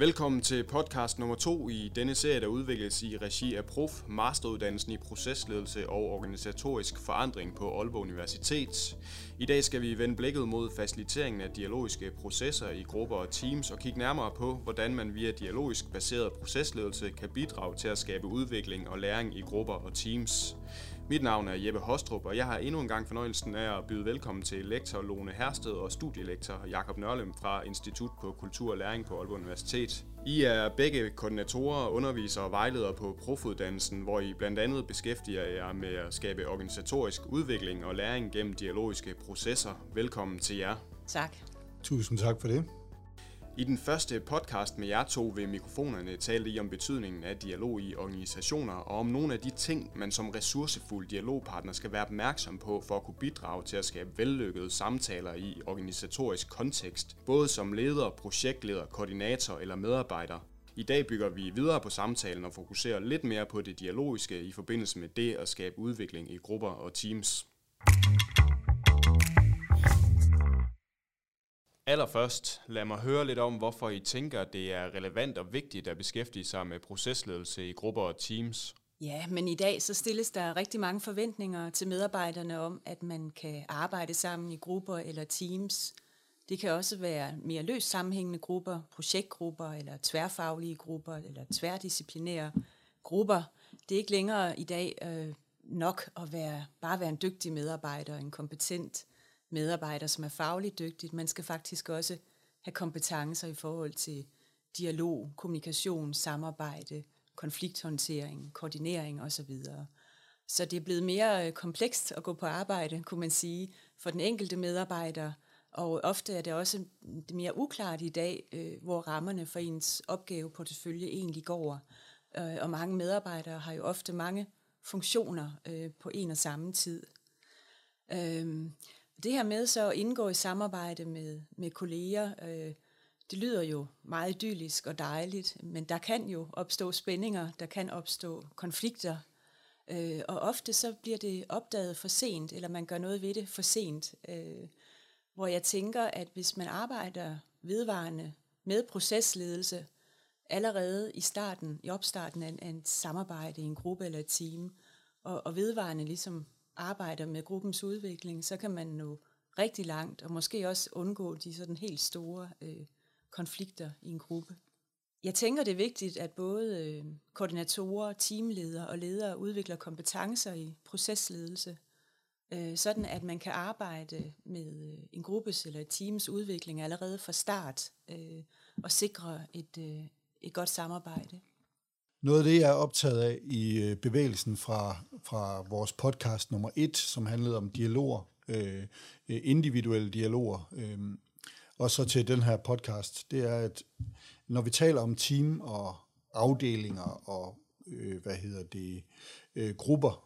Velkommen til podcast nummer to i denne serie, der udvikles i regi af Prof, masteruddannelsen i procesledelse og organisatorisk forandring på Aalborg Universitet. I dag skal vi vende blikket mod faciliteringen af dialogiske processer i grupper og teams og kigge nærmere på, hvordan man via dialogisk baseret procesledelse kan bidrage til at skabe udvikling og læring i grupper og teams. Mit navn er Jeppe Hostrup, og jeg har endnu en gang fornøjelsen af at byde velkommen til lektor Lone Hersted og studielektor Jakob Nørlem fra Institut på Kultur og Læring på Aalborg Universitet. I er begge koordinatorer, undervisere og vejledere på profuddannelsen, hvor I blandt andet beskæftiger jer med at skabe organisatorisk udvikling og læring gennem dialogiske processer. Velkommen til jer. Tak. Tusind tak for det. I den første podcast med jer to ved mikrofonerne talte I om betydningen af dialog i organisationer og om nogle af de ting, man som ressourcefuld dialogpartner skal være opmærksom på for at kunne bidrage til at skabe vellykkede samtaler i organisatorisk kontekst, både som leder, projektleder, koordinator eller medarbejder. I dag bygger vi videre på samtalen og fokuserer lidt mere på det dialogiske i forbindelse med det at skabe udvikling i grupper og teams. Allerførst, lad mig høre lidt om, hvorfor I tænker, det er relevant og vigtigt at beskæftige sig med procesledelse i grupper og teams. Ja, men i dag så stilles der rigtig mange forventninger til medarbejderne om, at man kan arbejde sammen i grupper eller teams. Det kan også være mere løst sammenhængende grupper, projektgrupper eller tværfaglige grupper eller tværdisciplinære grupper. Det er ikke længere i dag øh, nok at være, bare være en dygtig medarbejder, en kompetent medarbejder, som er fagligt dygtigt. Man skal faktisk også have kompetencer i forhold til dialog, kommunikation, samarbejde, konflikthåndtering, koordinering osv. Så det er blevet mere øh, komplekst at gå på arbejde, kunne man sige, for den enkelte medarbejder, og ofte er det også mere uklart i dag, øh, hvor rammerne for ens opgaveportefølje egentlig går. Øh, og mange medarbejdere har jo ofte mange funktioner på en og samme tid. Øhm, det her med så at indgå i samarbejde med, med kolleger, øh, det lyder jo meget idyllisk og dejligt, men der kan jo opstå spændinger, der kan opstå konflikter, øh, og ofte så bliver det opdaget for sent, eller man gør noget ved det for sent. Øh, hvor jeg tænker, at hvis man arbejder vedvarende med procesledelse allerede i starten, i opstarten af, af et samarbejde i en gruppe eller et team, og, og vedvarende ligesom arbejder med gruppens udvikling, så kan man nå rigtig langt, og måske også undgå de sådan helt store øh, konflikter i en gruppe. Jeg tænker, det er vigtigt, at både øh, koordinatorer, teamledere og ledere udvikler kompetencer i procesledelse, øh, sådan at man kan arbejde med øh, en gruppes eller et teams udvikling allerede fra start øh, og sikre et, øh, et godt samarbejde. Noget af det, jeg er optaget af i øh, bevægelsen fra, fra vores podcast nummer et, som handlede om dialoger, øh, øh individuelle dialoger, øh, og så til den her podcast, det er, at når vi taler om team og afdelinger og øh, hvad hedder det, øh, grupper,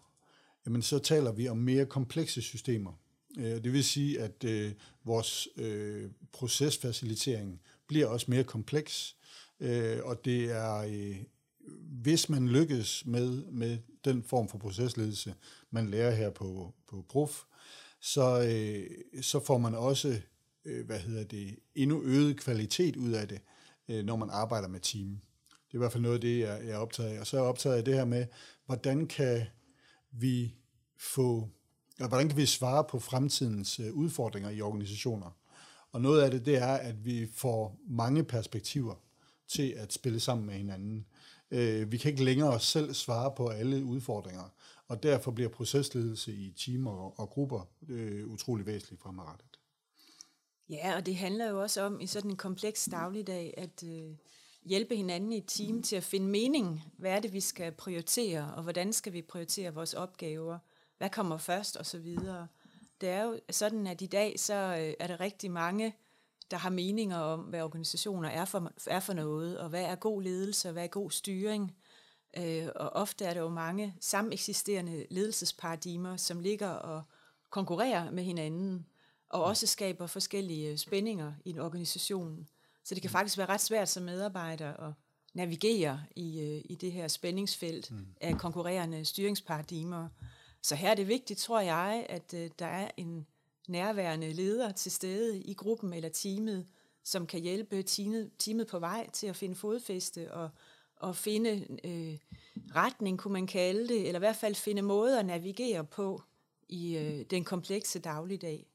jamen så taler vi om mere komplekse systemer. Øh, det vil sige, at øh, vores øh, procesfacilitering bliver også mere kompleks, øh, og det er øh, hvis man lykkes med, med den form for procesledelse, man lærer her på, på Prof, så, øh, så får man også øh, hvad hedder det, endnu øget kvalitet ud af det, øh, når man arbejder med team. Det er i hvert fald noget af det, jeg, jeg er optaget af. Og så er jeg optaget af det her med, hvordan kan vi få, og hvordan kan vi svare på fremtidens øh, udfordringer i organisationer. Og noget af det, det er, at vi får mange perspektiver til at spille sammen med hinanden. Øh, vi kan ikke længere selv svare på alle udfordringer, og derfor bliver procesledelse i team og, og grupper øh, utrolig væsentligt fremadrettet. Ja, og det handler jo også om i sådan en kompleks dagligdag at øh, hjælpe hinanden i et team til at finde mening. Hvad er det, vi skal prioritere, og hvordan skal vi prioritere vores opgaver? Hvad kommer først, og så videre. Det er jo sådan, at i dag så øh, er der rigtig mange der har meninger om, hvad organisationer er for, er for noget, og hvad er god ledelse, og hvad er god styring. Øh, og ofte er der jo mange sameksisterende ledelsesparadigmer, som ligger og konkurrerer med hinanden, og også skaber forskellige spændinger i en organisation. Så det kan faktisk være ret svært som medarbejder at navigere i, øh, i det her spændingsfelt mm. af konkurrerende styringsparadigmer. Så her er det vigtigt, tror jeg, at øh, der er en nærværende leder til stede i gruppen eller teamet, som kan hjælpe teamet, teamet på vej til at finde fodfæste og, og finde øh, retning, kunne man kalde det, eller i hvert fald finde måder at navigere på i øh, den komplekse dagligdag.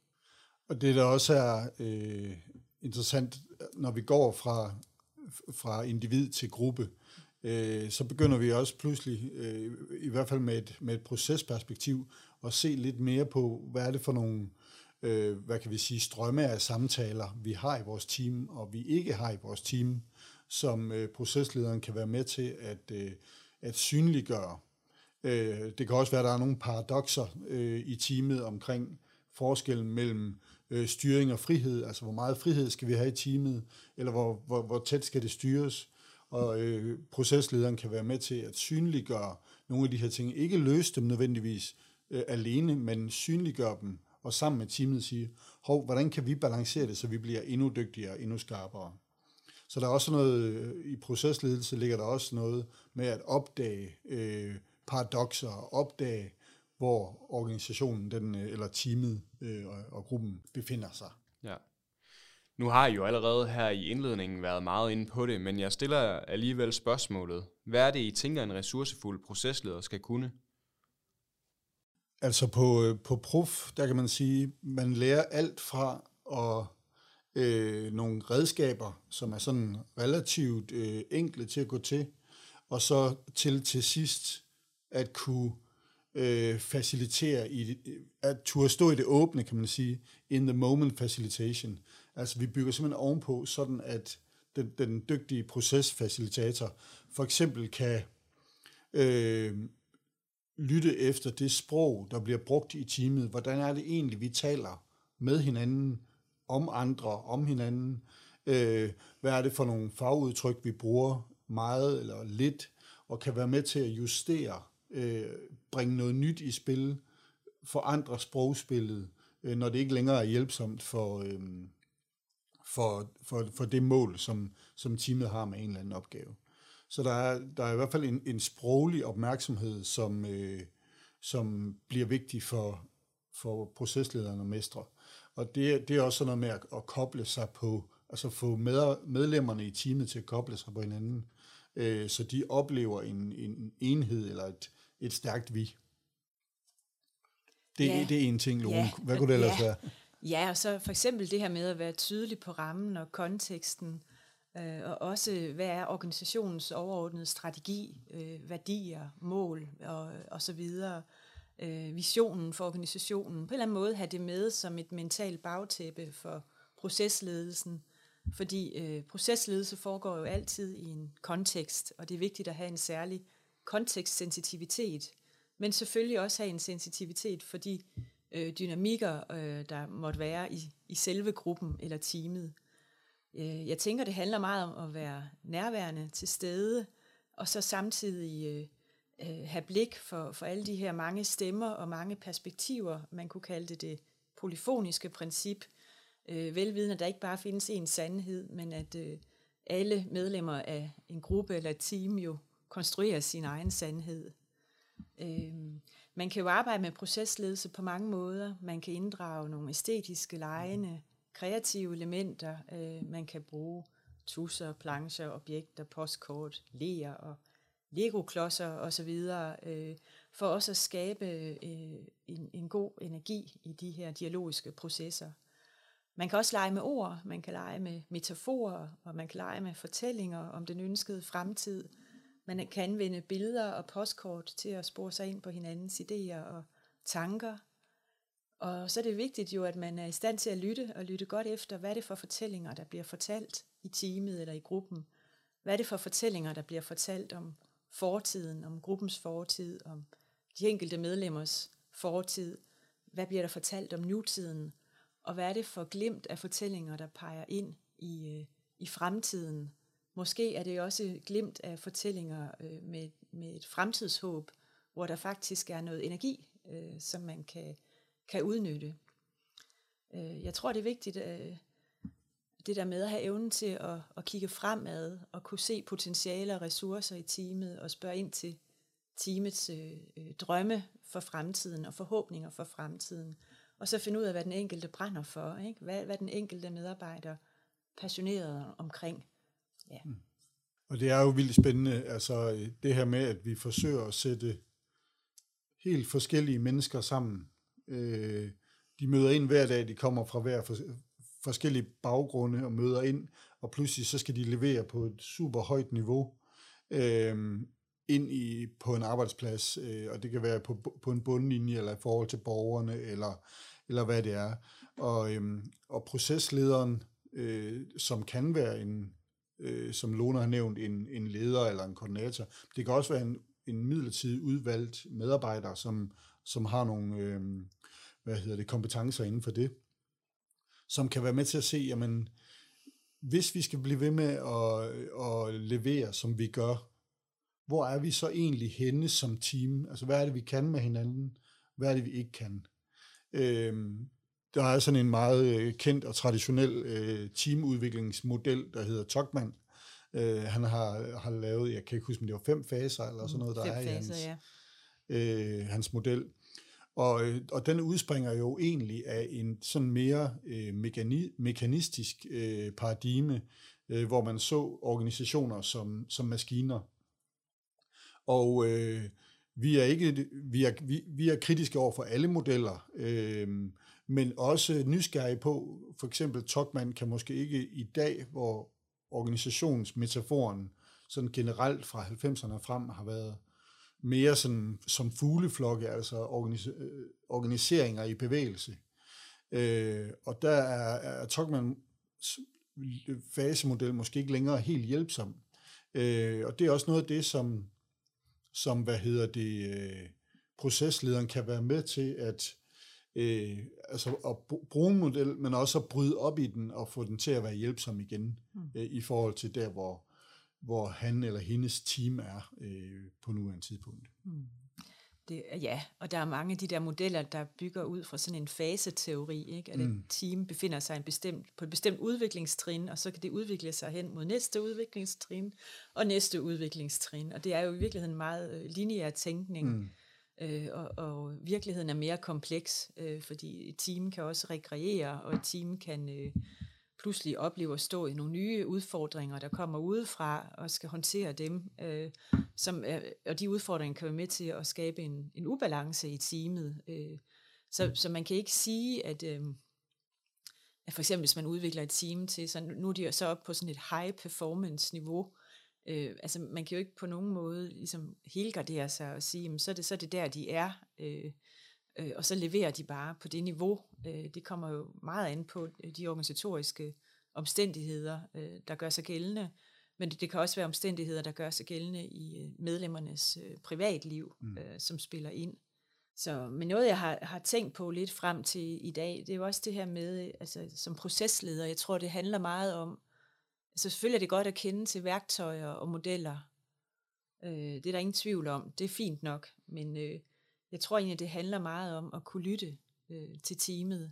Og det, der også er øh, interessant, når vi går fra, fra individ til gruppe, øh, så begynder vi også pludselig, øh, i hvert fald med et, med et procesperspektiv, at se lidt mere på, hvad er det for nogle, øh, hvad kan vi sige, strømme af samtaler, vi har i vores team, og vi ikke har i vores team, som øh, proceslederen kan være med til at, øh, at synliggøre. Øh, det kan også være, at der er nogle paradoxer øh, i teamet omkring forskellen mellem øh, styring og frihed, altså hvor meget frihed skal vi have i teamet, eller hvor, hvor, hvor tæt skal det styres, og øh, proceslederen kan være med til at synliggøre nogle af de her ting, ikke løse dem nødvendigvis øh, alene, men synliggøre dem, og sammen med teamet sige, hov, hvordan kan vi balancere det, så vi bliver endnu dygtigere, endnu skarpere. Så der er også noget, øh, i procesledelse ligger der også noget med at opdage øh, paradoxer, opdage, hvor organisationen den, øh, eller teamet øh, og, og gruppen befinder sig. Ja. Nu har I jo allerede her i indledningen været meget inde på det, men jeg stiller alligevel spørgsmålet. Hvad er det, I tænker, en ressourcefuld procesleder skal kunne? Altså på, øh, på prof, der kan man sige, man lærer alt fra at øh, nogle redskaber, som er sådan relativt øh, enkle til at gå til, og så til til sidst at kunne øh, facilitere, i, at turde stå i det åbne, kan man sige, in the moment facilitation. Altså vi bygger simpelthen ovenpå, sådan at den, den dygtige procesfacilitator for eksempel kan øh, lytte efter det sprog, der bliver brugt i teamet. Hvordan er det egentlig, vi taler med hinanden, om andre, om hinanden? Øh, hvad er det for nogle fagudtryk, vi bruger meget eller lidt, og kan være med til at justere, øh, bringe noget nyt i spil, forandre sprogspillet, øh, når det ikke længere er hjælpsomt for, øh, for, for, for det mål, som, som teamet har med en eller anden opgave. Så der er, der er i hvert fald en, en sproglig opmærksomhed, som, øh, som bliver vigtig for, for proceslederne og mestre. Og det, det er også sådan noget med at, at koble sig på, altså få med, medlemmerne i teamet til at koble sig på hinanden, øh, så de oplever en, en enhed eller et, et stærkt vi. Det, ja. det er en ting, Lone. Ja. Hvad kunne det ellers ja. være? Ja, og så for eksempel det her med at være tydelig på rammen og konteksten, øh, Øh, og også hvad er organisationens overordnede strategi, øh, værdier, mål og, og så videre, øh, visionen for organisationen. På en eller anden måde have det med som et mentalt bagtæppe for procesledelsen, fordi øh, procesledelse foregår jo altid i en kontekst, og det er vigtigt at have en særlig kontekstsensitivitet, men selvfølgelig også have en sensitivitet for de øh, dynamikker, øh, der måtte være i, i selve gruppen eller teamet. Øh, Øh, jeg tænker, det handler meget om at være nærværende til stede, og så samtidig øh, øh, have blik for, for alle de her mange stemmer og mange perspektiver. Man kunne kalde det det polyfoniske princip. Øh, velvidende, at der ikke bare findes en sandhed, men at øh, alle medlemmer af en gruppe eller et team jo konstruerer sin egen sandhed. Øh, man kan jo arbejde med procesledelse på mange måder. Man kan inddrage nogle æstetiske, lejende, kreative elementer. Øh, man kan bruge tusser, plancher, objekter, postkort, ler og Lego-klodser osv., øh, for også at skabe øh, en, en god energi i de her dialogiske processer. Man kan også lege med ord, man kan lege med metaforer, og man kan lege med fortællinger om den ønskede fremtid. Man kan anvende billeder og postkort til at spore sig ind på hinandens idéer og tanker. Og så er det vigtigt jo, at man er i stand til at lytte og lytte godt efter, hvad er det for fortællinger, der bliver fortalt i teamet eller i gruppen. Hvad er det for fortællinger, der bliver fortalt om fortiden, om gruppens fortid, om de enkelte medlemmers fortid. Hvad bliver der fortalt om nutiden? Og hvad er det for glimt af fortællinger, der peger ind i, øh, i fremtiden? Måske er det også glimt af fortællinger øh, med, med et fremtidshåb, hvor der faktisk er noget energi, øh, som man kan, kan udnytte. Øh, jeg tror, det er vigtigt, øh, det der med at have evnen til at, at kigge fremad og kunne se potentiale og ressourcer i teamet og spørge ind til teamets øh, øh drømme for fremtiden og forhåbninger for fremtiden. og så finde ud af, hvad den enkelte brænder for, ikke? Hvad, hvad den enkelte medarbejder passioneret omkring. Ja. Mm. Og det er jo vildt spændende, altså øh, det her med, at vi forsøger at sætte helt forskellige mennesker sammen. Øh, de møder ind hver dag, de kommer fra hver for, forskellige baggrunde og møder ind, og pludselig så skal de levere på et super højt niveau øh, ind i på en arbejdsplads, øh, og det kan være på, på en bundlinje, eller i forhold til borgerne, eller, eller hvad det er. Og, øh, og proceslederen, øh, som kan være en, øh, som Lone har nævnt, en, en leder eller en koordinator, det kan også være en, en midlertidig udvalgt medarbejder, som, som har nogle øh, hvad hedder det, kompetencer inden for det, som kan være med til at se, jamen, hvis vi skal blive ved med at, at levere, som vi gør, hvor er vi så egentlig henne som team? Altså, hvad er det, vi kan med hinanden? Hvad er det, vi ikke kan? Øhm, der er sådan en meget øh, kendt og traditionel øh, teamudviklingsmodel, der hedder Togman. Øh, han har, har lavet, jeg kan ikke huske, om det var fem faser eller sådan noget, der fem er faser, i hans, ja. øh, hans model. Og, øh, og den udspringer jo egentlig af en sådan mere øh, mekani, mekanistisk øh, paradigme, øh, hvor man så organisationer som, som maskiner. Og øh, vi er ikke vi er, vi, vi er kritiske over for alle modeller, øh, men også nysgerrige på, for eksempel Tokman kan måske ikke i dag, hvor organisationsmetaforen sådan generelt fra 90'erne frem har været mere sådan, som fugleflokke, altså organis- øh, organiseringer i bevægelse. Øh, og der er, er Togman fasemodel måske ikke længere helt hjælpsom. Øh, og det er også noget af det, som, som hvad hedder det, øh, proceslederen kan være med til at, øh, altså at bruge en model, men også at bryde op i den og få den til at være hjælpsom igen mm. øh, i forhold til der, hvor, hvor han eller hendes team er øh, på nuværende tidspunkt. Mm. Det, ja, og der er mange af de der modeller, der bygger ud fra sådan en faseteori, ikke? at et mm. team befinder sig en bestemt, på et bestemt udviklingstrin, og så kan det udvikle sig hen mod næste udviklingstrin og næste udviklingstrin. Og det er jo i virkeligheden meget øh, lineær tænkning, mm. øh, og, og virkeligheden er mere kompleks, øh, fordi et team kan også rekreere, og et team kan... Øh, pludselig oplever at stå i nogle nye udfordringer, der kommer udefra, og skal håndtere dem. Øh, som er, og de udfordringer kan være med til at skabe en, en ubalance i teamet. Øh, så, så man kan ikke sige, at, øh, at for eksempel hvis man udvikler et team til, så nu er de så op på sådan et high performance niveau, øh, altså man kan jo ikke på nogen måde ligesom helgardere sig og sige, jamen, så, er det, så er det der, de er. Øh, øh, og så leverer de bare på det niveau. Øh, det kommer jo meget an på øh, de organisatoriske omstændigheder, øh, der gør sig gældende, men det, det kan også være omstændigheder, der gør sig gældende i medlemmernes øh, privatliv, mm. øh, som spiller ind. Så, men noget, jeg har, har tænkt på lidt frem til i dag, det er jo også det her med, altså som procesleder, jeg tror, det handler meget om, altså selvfølgelig er det godt at kende til værktøjer og modeller, øh, det er der ingen tvivl om, det er fint nok, men øh, jeg tror egentlig, det handler meget om at kunne lytte øh, til teamet,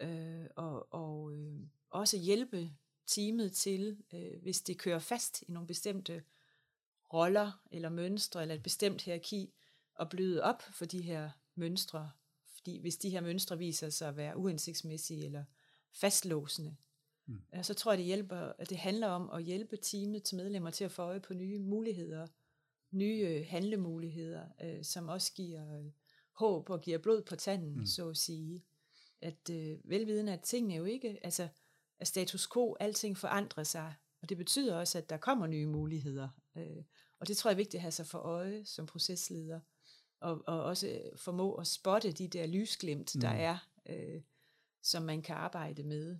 øh, og, og øh, også hjælpe teamet til, øh, hvis det kører fast i nogle bestemte roller eller mønstre, eller et bestemt hierarki, at bløde op for de her mønstre. Fordi hvis de her mønstre viser sig at være uhensigtsmæssige eller fastlåsende, mm. så tror jeg, det hjælper, at det handler om at hjælpe teamet til medlemmer til at få øje på nye muligheder, nye øh, handlemuligheder, øh, som også giver øh, håb og giver blod på tanden, mm. så at sige. At øh, velvidende, at tingene jo ikke, altså at status quo, alting forandrer sig, og det betyder også, at der kommer nye muligheder. Øh, og det tror jeg er vigtigt at have sig for øje som procesleder, og, og også formå at spotte de der lysglimt, mm. der er, øh, som man kan arbejde med.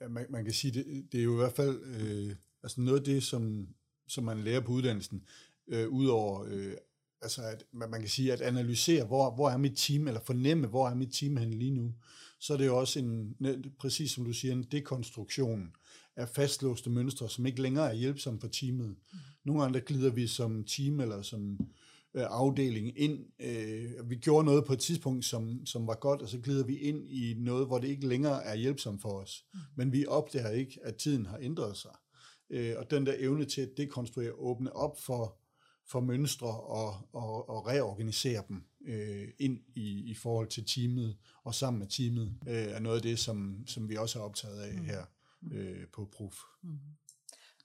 Ja, man, man kan sige, det, det er jo i hvert fald øh, altså noget af det, som, som man lærer på uddannelsen, øh, udover øh, altså at man kan sige, at analysere, hvor, hvor er mit team, eller fornemme, hvor er mit team hen lige nu, så er det jo også en, præcis som du siger, en dekonstruktion af fastlåste mønstre, som ikke længere er hjælpsomme for teamet. Mm. Nogle gange der glider vi som team eller som øh, afdeling ind. Øh, vi gjorde noget på et tidspunkt, som, som var godt, og så glider vi ind i noget, hvor det ikke længere er hjælpsomt for os. Mm. Men vi opdager ikke, at tiden har ændret sig. Øh, og den der evne til at dekonstruere, åbne op for for mønstre og, og, og reorganisere dem, øh, ind i, i forhold til teamet og sammen med teamet, øh, er noget af det, som, som vi også er optaget af mm. her øh, på Proof. Mm.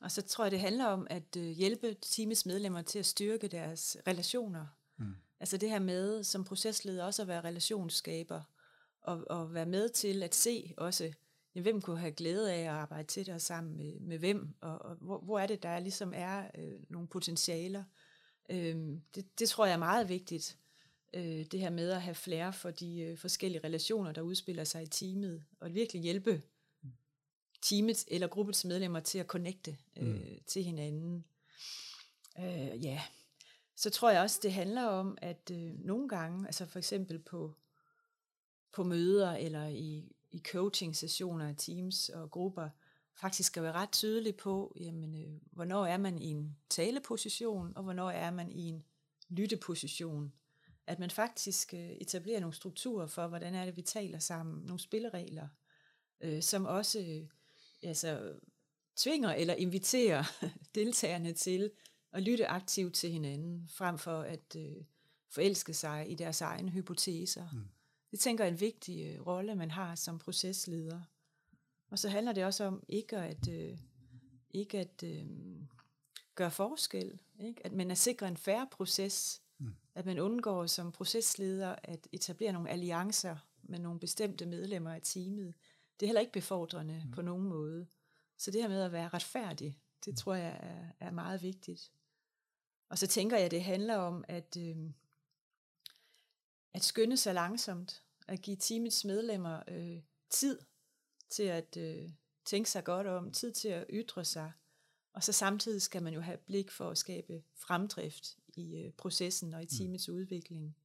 Og så tror jeg, det handler om at øh, hjælpe teamets medlemmer til at styrke deres relationer. Mm. Altså det her med som procesleder også at være relationsskaber og, og være med til at se også, ja, hvem kunne have glæde af at arbejde til og sammen med, med hvem, og, og hvor, hvor er det, der ligesom er øh, nogle potentialer. Øh, det, det tror jeg er meget vigtigt, øh, det her med at have flere for de øh, forskellige relationer, der udspiller sig i teamet, og virkelig hjælpe teamets eller gruppets medlemmer til at connecte øh, mm. til hinanden. Øh, ja, så tror jeg også, det handler om, at øh, nogle gange, altså for eksempel på, på møder eller i, i coaching-sessioner af teams og grupper, faktisk skal være ret tydelig på, jamen, øh, hvornår er man i en taleposition, og hvornår er man i en lytteposition. At man faktisk øh, etablerer nogle strukturer for, hvordan er det, vi taler sammen, nogle spilleregler, øh, som også øh, altså, tvinger eller inviterer deltagerne til at lytte aktivt til hinanden, frem for at øh, forelske sig i deres egne hypoteser. Mm. Det tænker jeg er en vigtig øh, rolle, man har som procesleder. Og så handler det også om ikke at, øh, ikke at øh, gøre forskel, ikke? at man er sikret en færre proces, mm. at man undgår som procesleder at etablere nogle alliancer med nogle bestemte medlemmer af teamet. Det er heller ikke befordrende mm. på nogen måde. Så det her med at være retfærdig, det mm. tror jeg er, er meget vigtigt. Og så tænker jeg, at det handler om at, øh, at skynde sig langsomt, at give teamets medlemmer øh, tid til at øh, tænke sig godt om, tid til at ytre sig, og så samtidig skal man jo have blik for at skabe fremdrift i øh, processen og i mm. teamets mm. udvikling.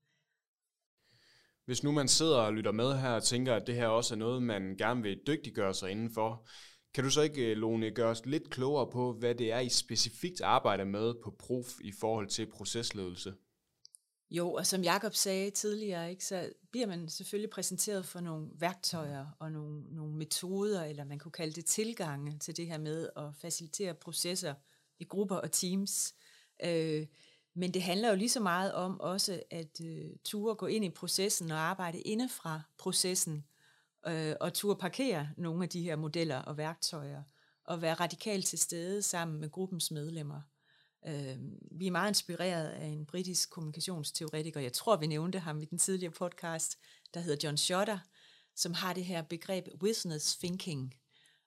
Hvis nu man sidder og lytter med her og tænker, at det her også er noget, man gerne vil dygtiggøre sig indenfor, kan du så ikke, øh, Lone, gøre os lidt klogere på, hvad det er, I specifikt arbejder med på Prof i forhold til procesledelse? Jo, og som Jakob sagde tidligere, ikke, så bliver man selvfølgelig præsenteret for nogle værktøjer og nogle, nogle metoder, eller man kunne kalde det tilgange til det her med at facilitere processer i grupper og teams. Øh, men det handler jo lige så meget om også at øh, ture gå ind i processen og arbejde indefra processen, øh, og turde parkere nogle af de her modeller og værktøjer, og være radikalt til stede sammen med gruppens medlemmer. Øh, vi er meget inspireret af en britisk kommunikationsteoretiker, jeg tror vi nævnte ham i den tidligere podcast, der hedder John Schotter, som har det her begreb witness thinking,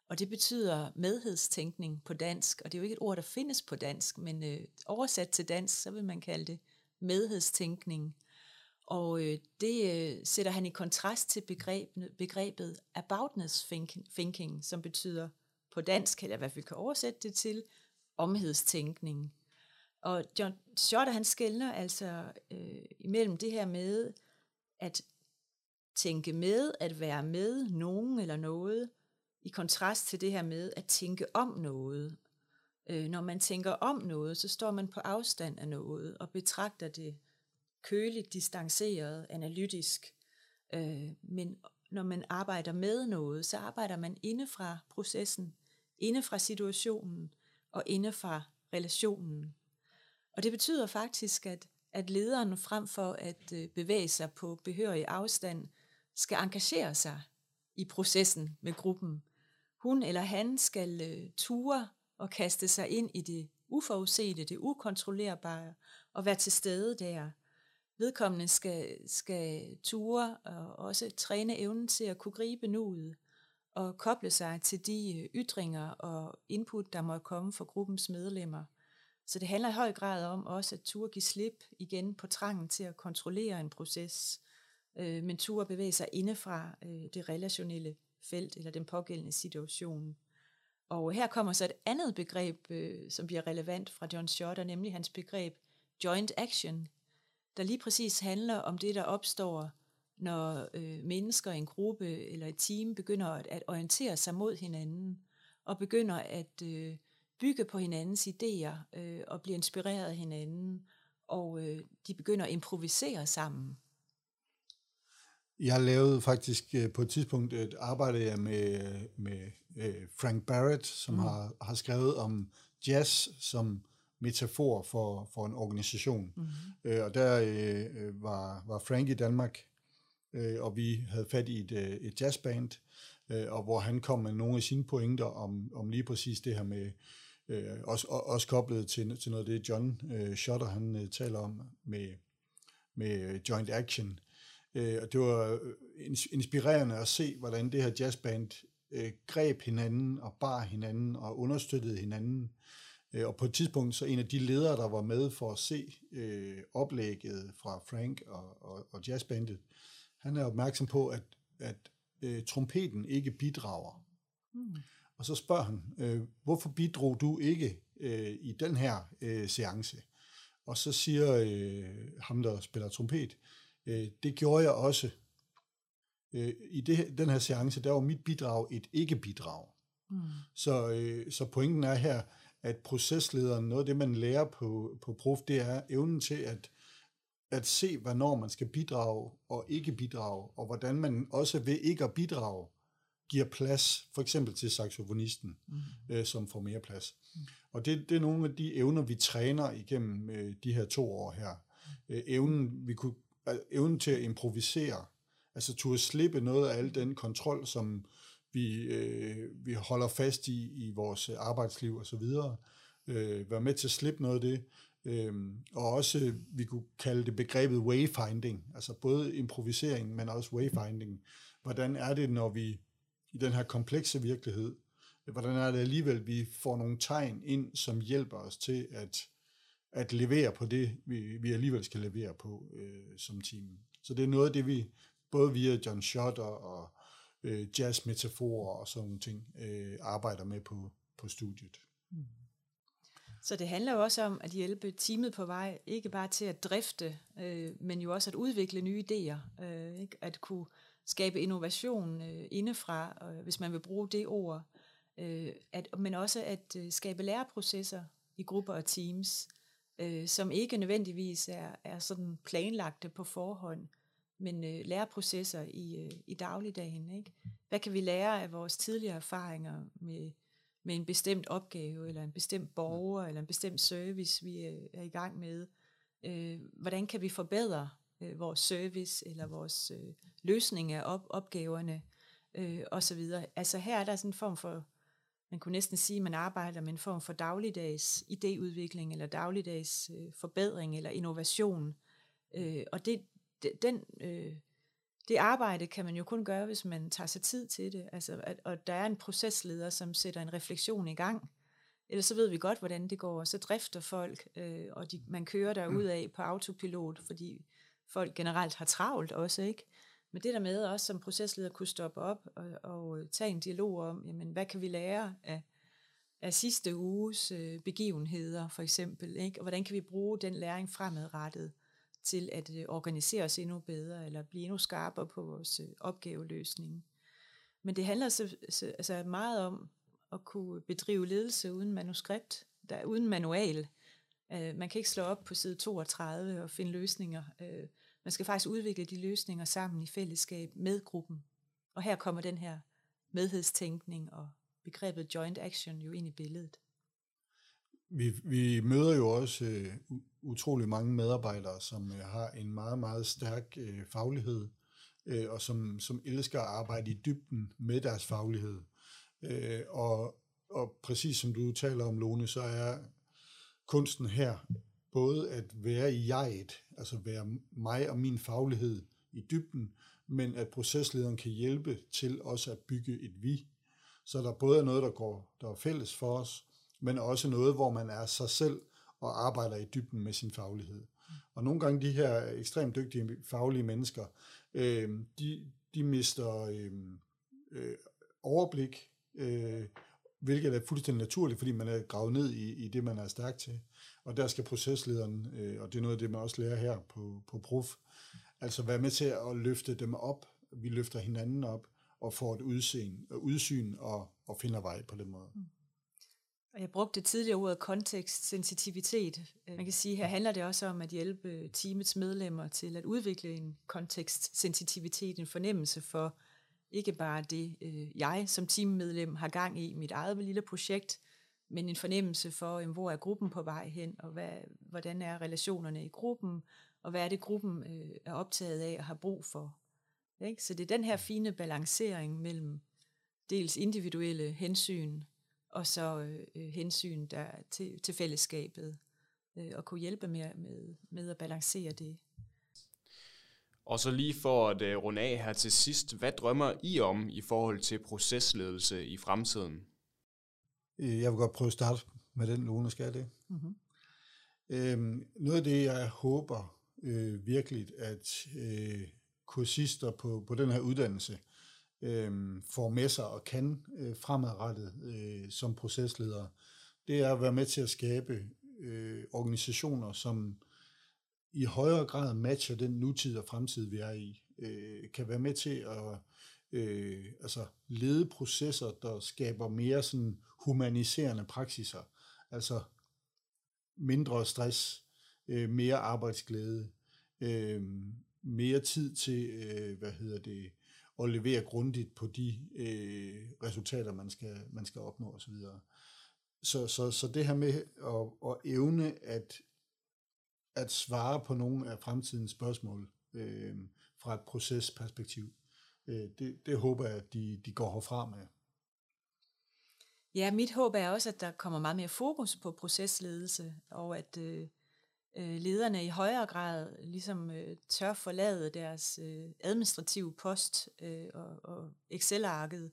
og det betyder medhedstænkning på dansk, og det er jo ikke et ord, der findes på dansk, men øh, oversat til dansk, så vil man kalde det medhedstænkning. Og øh, det øh, sætter han i kontrast til begrebet, begrebet aboutness thinking, som betyder på dansk, eller hvad vi kan oversætte det til, omhedstænkning. Og John Schotter, han skældner altså øh, imellem det her med at tænke med, at være med nogen eller noget, i kontrast til det her med at tænke om noget. Øh, når man tænker om noget, så står man på afstand af noget og betragter det køligt, distanceret, analytisk. Øh, men når man arbejder med noget, så arbejder man inde fra processen, inde fra situationen og inde fra relationen. Og det betyder faktisk, at, at lederen frem for at øh, bevæge sig på behørig afstand, skal engagere sig i processen med gruppen. Hun eller han skal øh, ture og kaste sig ind i det uforudsete, det ukontrollerbare, og være til stede der vedkommende skal, skal ture og også træne evnen til at kunne gribe nuet og koble sig til de øh, ytringer og input, der må komme fra gruppens medlemmer. Så det handler i høj grad om også at turde give slip igen på trangen til at kontrollere en proces, øh, men ture bevæge sig indefra øh, det relationelle felt eller den pågældende situation. Og her kommer så et andet begreb, øh, som bliver relevant fra John Schotter, nemlig hans begreb joint action, der lige præcis handler om det, der opstår, når øh, mennesker i en gruppe eller et team begynder at, at orientere sig mod hinanden, og begynder at øh, bygge på hinandens idéer øh, og blive inspireret af hinanden, og øh, de begynder at improvisere sammen. Jeg lavede faktisk øh, på et tidspunkt et arbejde med, med øh, Frank Barrett, som mm. har, har skrevet om jazz som metafor for, for en organisation. Mm-hmm. Øh, og der øh, var, var Frank i Danmark, øh, og vi havde fat i et, et jazzband, øh, og hvor han kom med nogle af sine pointer om, om lige præcis det her med, øh, Øh, også, også koblet til, til noget af det, John øh, Schotter han øh, taler om med, med joint action. Øh, og det var øh, inspirerende at se, hvordan det her jazzband øh, greb hinanden og bar hinanden og understøttede hinanden. Øh, og på et tidspunkt, så en af de ledere, der var med for at se øh, oplægget fra Frank og, og, og jazzbandet, han er opmærksom på, at, at øh, trompeten ikke bidrager. Mm. Og så spørger han, øh, hvorfor bidrog du ikke øh, i den her øh, seance? Og så siger øh, ham, der spiller trompet, øh, det gjorde jeg også. Øh, I det, den her seance, der var mit bidrag et ikke-bidrag. Mm. Så, øh, så pointen er her, at proceslederen, noget af det, man lærer på, på prof, det er evnen til at, at se, hvornår man skal bidrage og ikke bidrage, og hvordan man også ved ikke at bidrage, giver plads, for eksempel til saxofonisten, mm. øh, som får mere plads. Mm. Og det, det er nogle af de evner, vi træner igennem øh, de her to år her. Øh, evnen, vi kunne, øh, evnen til at improvisere, altså at slippe noget af al den kontrol, som vi, øh, vi holder fast i i vores arbejdsliv og så videre. Øh, være med til at slippe noget af det. Øh, og også, vi kunne kalde det begrebet wayfinding, altså både improvisering, men også wayfinding. Hvordan er det, når vi i den her komplekse virkelighed, hvordan er det alligevel, vi får nogle tegn ind, som hjælper os til at, at levere på det, vi, vi alligevel skal levere på øh, som team. Så det er noget af det, vi både via John Schotter og øh, jazzmetaforer og sådan nogle ting øh, arbejder med på, på studiet. Mm. Så det handler jo også om at hjælpe teamet på vej, ikke bare til at drifte, øh, men jo også at udvikle nye idéer, øh, ikke? at kunne skabe innovation øh, indefra, øh, hvis man vil bruge det ord, øh, at, men også at øh, skabe læreprocesser i grupper og teams, øh, som ikke nødvendigvis er, er sådan planlagte på forhånd, men øh, læreprocesser i, øh, i dagligdagen. Ikke? Hvad kan vi lære af vores tidligere erfaringer med, med en bestemt opgave, eller en bestemt borger, eller en bestemt service, vi øh, er i gang med? Øh, hvordan kan vi forbedre øh, vores service eller vores øh, løsning af op, opgaverne øh, osv. Altså her er der sådan en form for, man kunne næsten sige, at man arbejder med en form for dagligdags idéudvikling eller dagligdags øh, forbedring eller innovation. Øh, og det, den, øh, det arbejde kan man jo kun gøre, hvis man tager sig tid til det. Altså, at, og der er en procesleder, som sætter en refleksion i gang. Ellers så ved vi godt, hvordan det går, og så drifter folk, øh, og de, man kører derud af på autopilot, fordi folk generelt har travlt også, ikke? Men det der med også som procesleder kunne stoppe op og, og øh, tage en dialog om, jamen, hvad kan vi lære af, af sidste uges øh, begivenheder for eksempel, ikke? og hvordan kan vi bruge den læring fremadrettet til at øh, organisere os endnu bedre, eller blive endnu skarpere på vores øh, opgaveløsning. Men det handler så, så, altså meget om at kunne bedrive ledelse uden manuskript, der, uden manual, Øh, man kan ikke slå op på side 32 og finde løsninger. Øh, man skal faktisk udvikle de løsninger sammen i fællesskab med gruppen. Og her kommer den her medhedstænkning og begrebet joint action jo ind i billedet. Vi, vi møder jo også øh, utrolig mange medarbejdere, som øh, har en meget, meget stærk øh, faglighed, øh, og som, som elsker at arbejde i dybden med deres faglighed. Øh, og, og præcis som du taler om, Lone, så er kunsten her både at være i jeget, altså være mig og min faglighed i dybden, men at proceslederen kan hjælpe til også at bygge et vi. Så der både er noget, der går der er fælles for os, men også noget, hvor man er sig selv og arbejder i dybden med sin faglighed. Og nogle gange de her ekstremt dygtige faglige mennesker, øh, de, de mister øh, øh, overblik, øh, hvilket er fuldstændig naturligt, fordi man er gravet ned i, i det, man er stærk til. Og der skal proceslederen, øh, og det er noget af det, man også lærer her på, på Prof, altså være med til at løfte dem op. Vi løfter hinanden op og får et udsyn, udsyn og, og finder vej på den måde. Mm. Og jeg brugte tidligere ordet kontekst, sensitivitet. Man kan sige, her handler det også om at hjælpe teamets medlemmer til at udvikle en kontekst, sensitivitet, en fornemmelse for, ikke bare det, øh, jeg som teammedlem har gang i, mit eget lille projekt, men en fornemmelse for, jamen, hvor er gruppen på vej hen, og hvad, hvordan er relationerne i gruppen, og hvad er det, gruppen øh, er optaget af og har brug for. Ikke? Så det er den her fine balancering mellem dels individuelle hensyn, og så øh, øh hensyn der til, til fællesskabet, øh, og kunne hjælpe med, med, med at balancere det. Og så lige for at uh, runde af her til sidst, hvad drømmer I om i forhold til procesledelse i fremtiden? Øh, jeg vil godt prøve at starte med den, Lone, skal det? Mm-hmm. Øhm, noget af det, jeg håber øh, virkelig, at øh, kursister på, på den her uddannelse øh, får med sig og kan øh, fremadrettet øh, som procesledere, det er at være med til at skabe øh, organisationer, som i højere grad matcher den nutid og fremtid, vi er i. Øh, kan være med til at øh, altså lede processer, der skaber mere sådan humaniserende praksiser. Altså mindre stress, øh, mere arbejdsglæde, øh, mere tid til, øh, hvad hedder det, at levere grundigt på de øh, resultater, man skal, man skal opnå osv. Så, så, så det her med at, at evne at, at svare på nogle af fremtidens spørgsmål øh, fra et procesperspektiv, øh, det, det håber jeg, at de, de går herfra med. Ja, mit håb er også, at der kommer meget mere fokus på procesledelse, og at øh, øh lederne i højere grad ligesom øh, tør forlade deres øh, administrative post øh, og, og Excel-arket,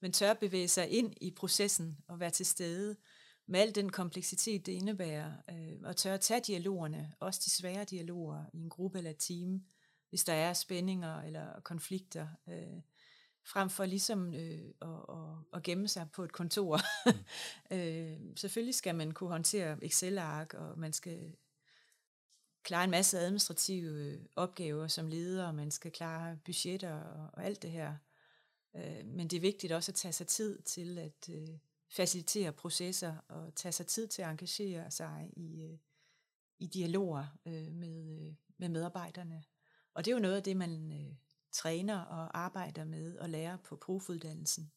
men tør bevæge sig ind i processen og være til stede med al den kompleksitet, det indebærer, øh, og tør at tage dialogerne, også de svære dialoger i en gruppe eller et team, hvis der er spændinger eller konflikter. Øh, frem for ligesom øh, at, at, at gemme sig på et kontor. Mm. øh, selvfølgelig skal man kunne håndtere Excel-ark, og man skal klare en masse administrative øh, opgaver som leder, og man skal klare budgetter og, og alt det her. Øh, men det er vigtigt også at tage sig tid til at øh, facilitere processer, og tage sig tid til at engagere sig i, øh, i dialoger øh, med, øh, med medarbejderne. Og det er jo noget af det, man... Øh, træner og arbejder med og lærer på profuddannelsen.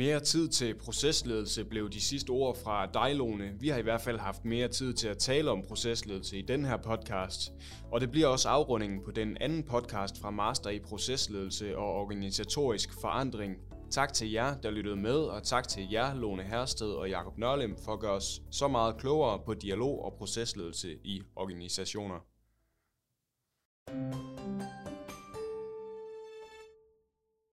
Mere tid til procesledelse blev de sidste ord fra dig, Lone. Vi har i hvert fald haft mere tid til at tale om procesledelse i den her podcast. Og det bliver også afrundingen på den anden podcast fra Master i Procesledelse og Organisatorisk Forandring, Tak til jer, der lyttede med, og tak til jer, Lone Hersted og Jakob Nørlem, for at gøre os så meget klogere på dialog og procesledelse i organisationer. thank you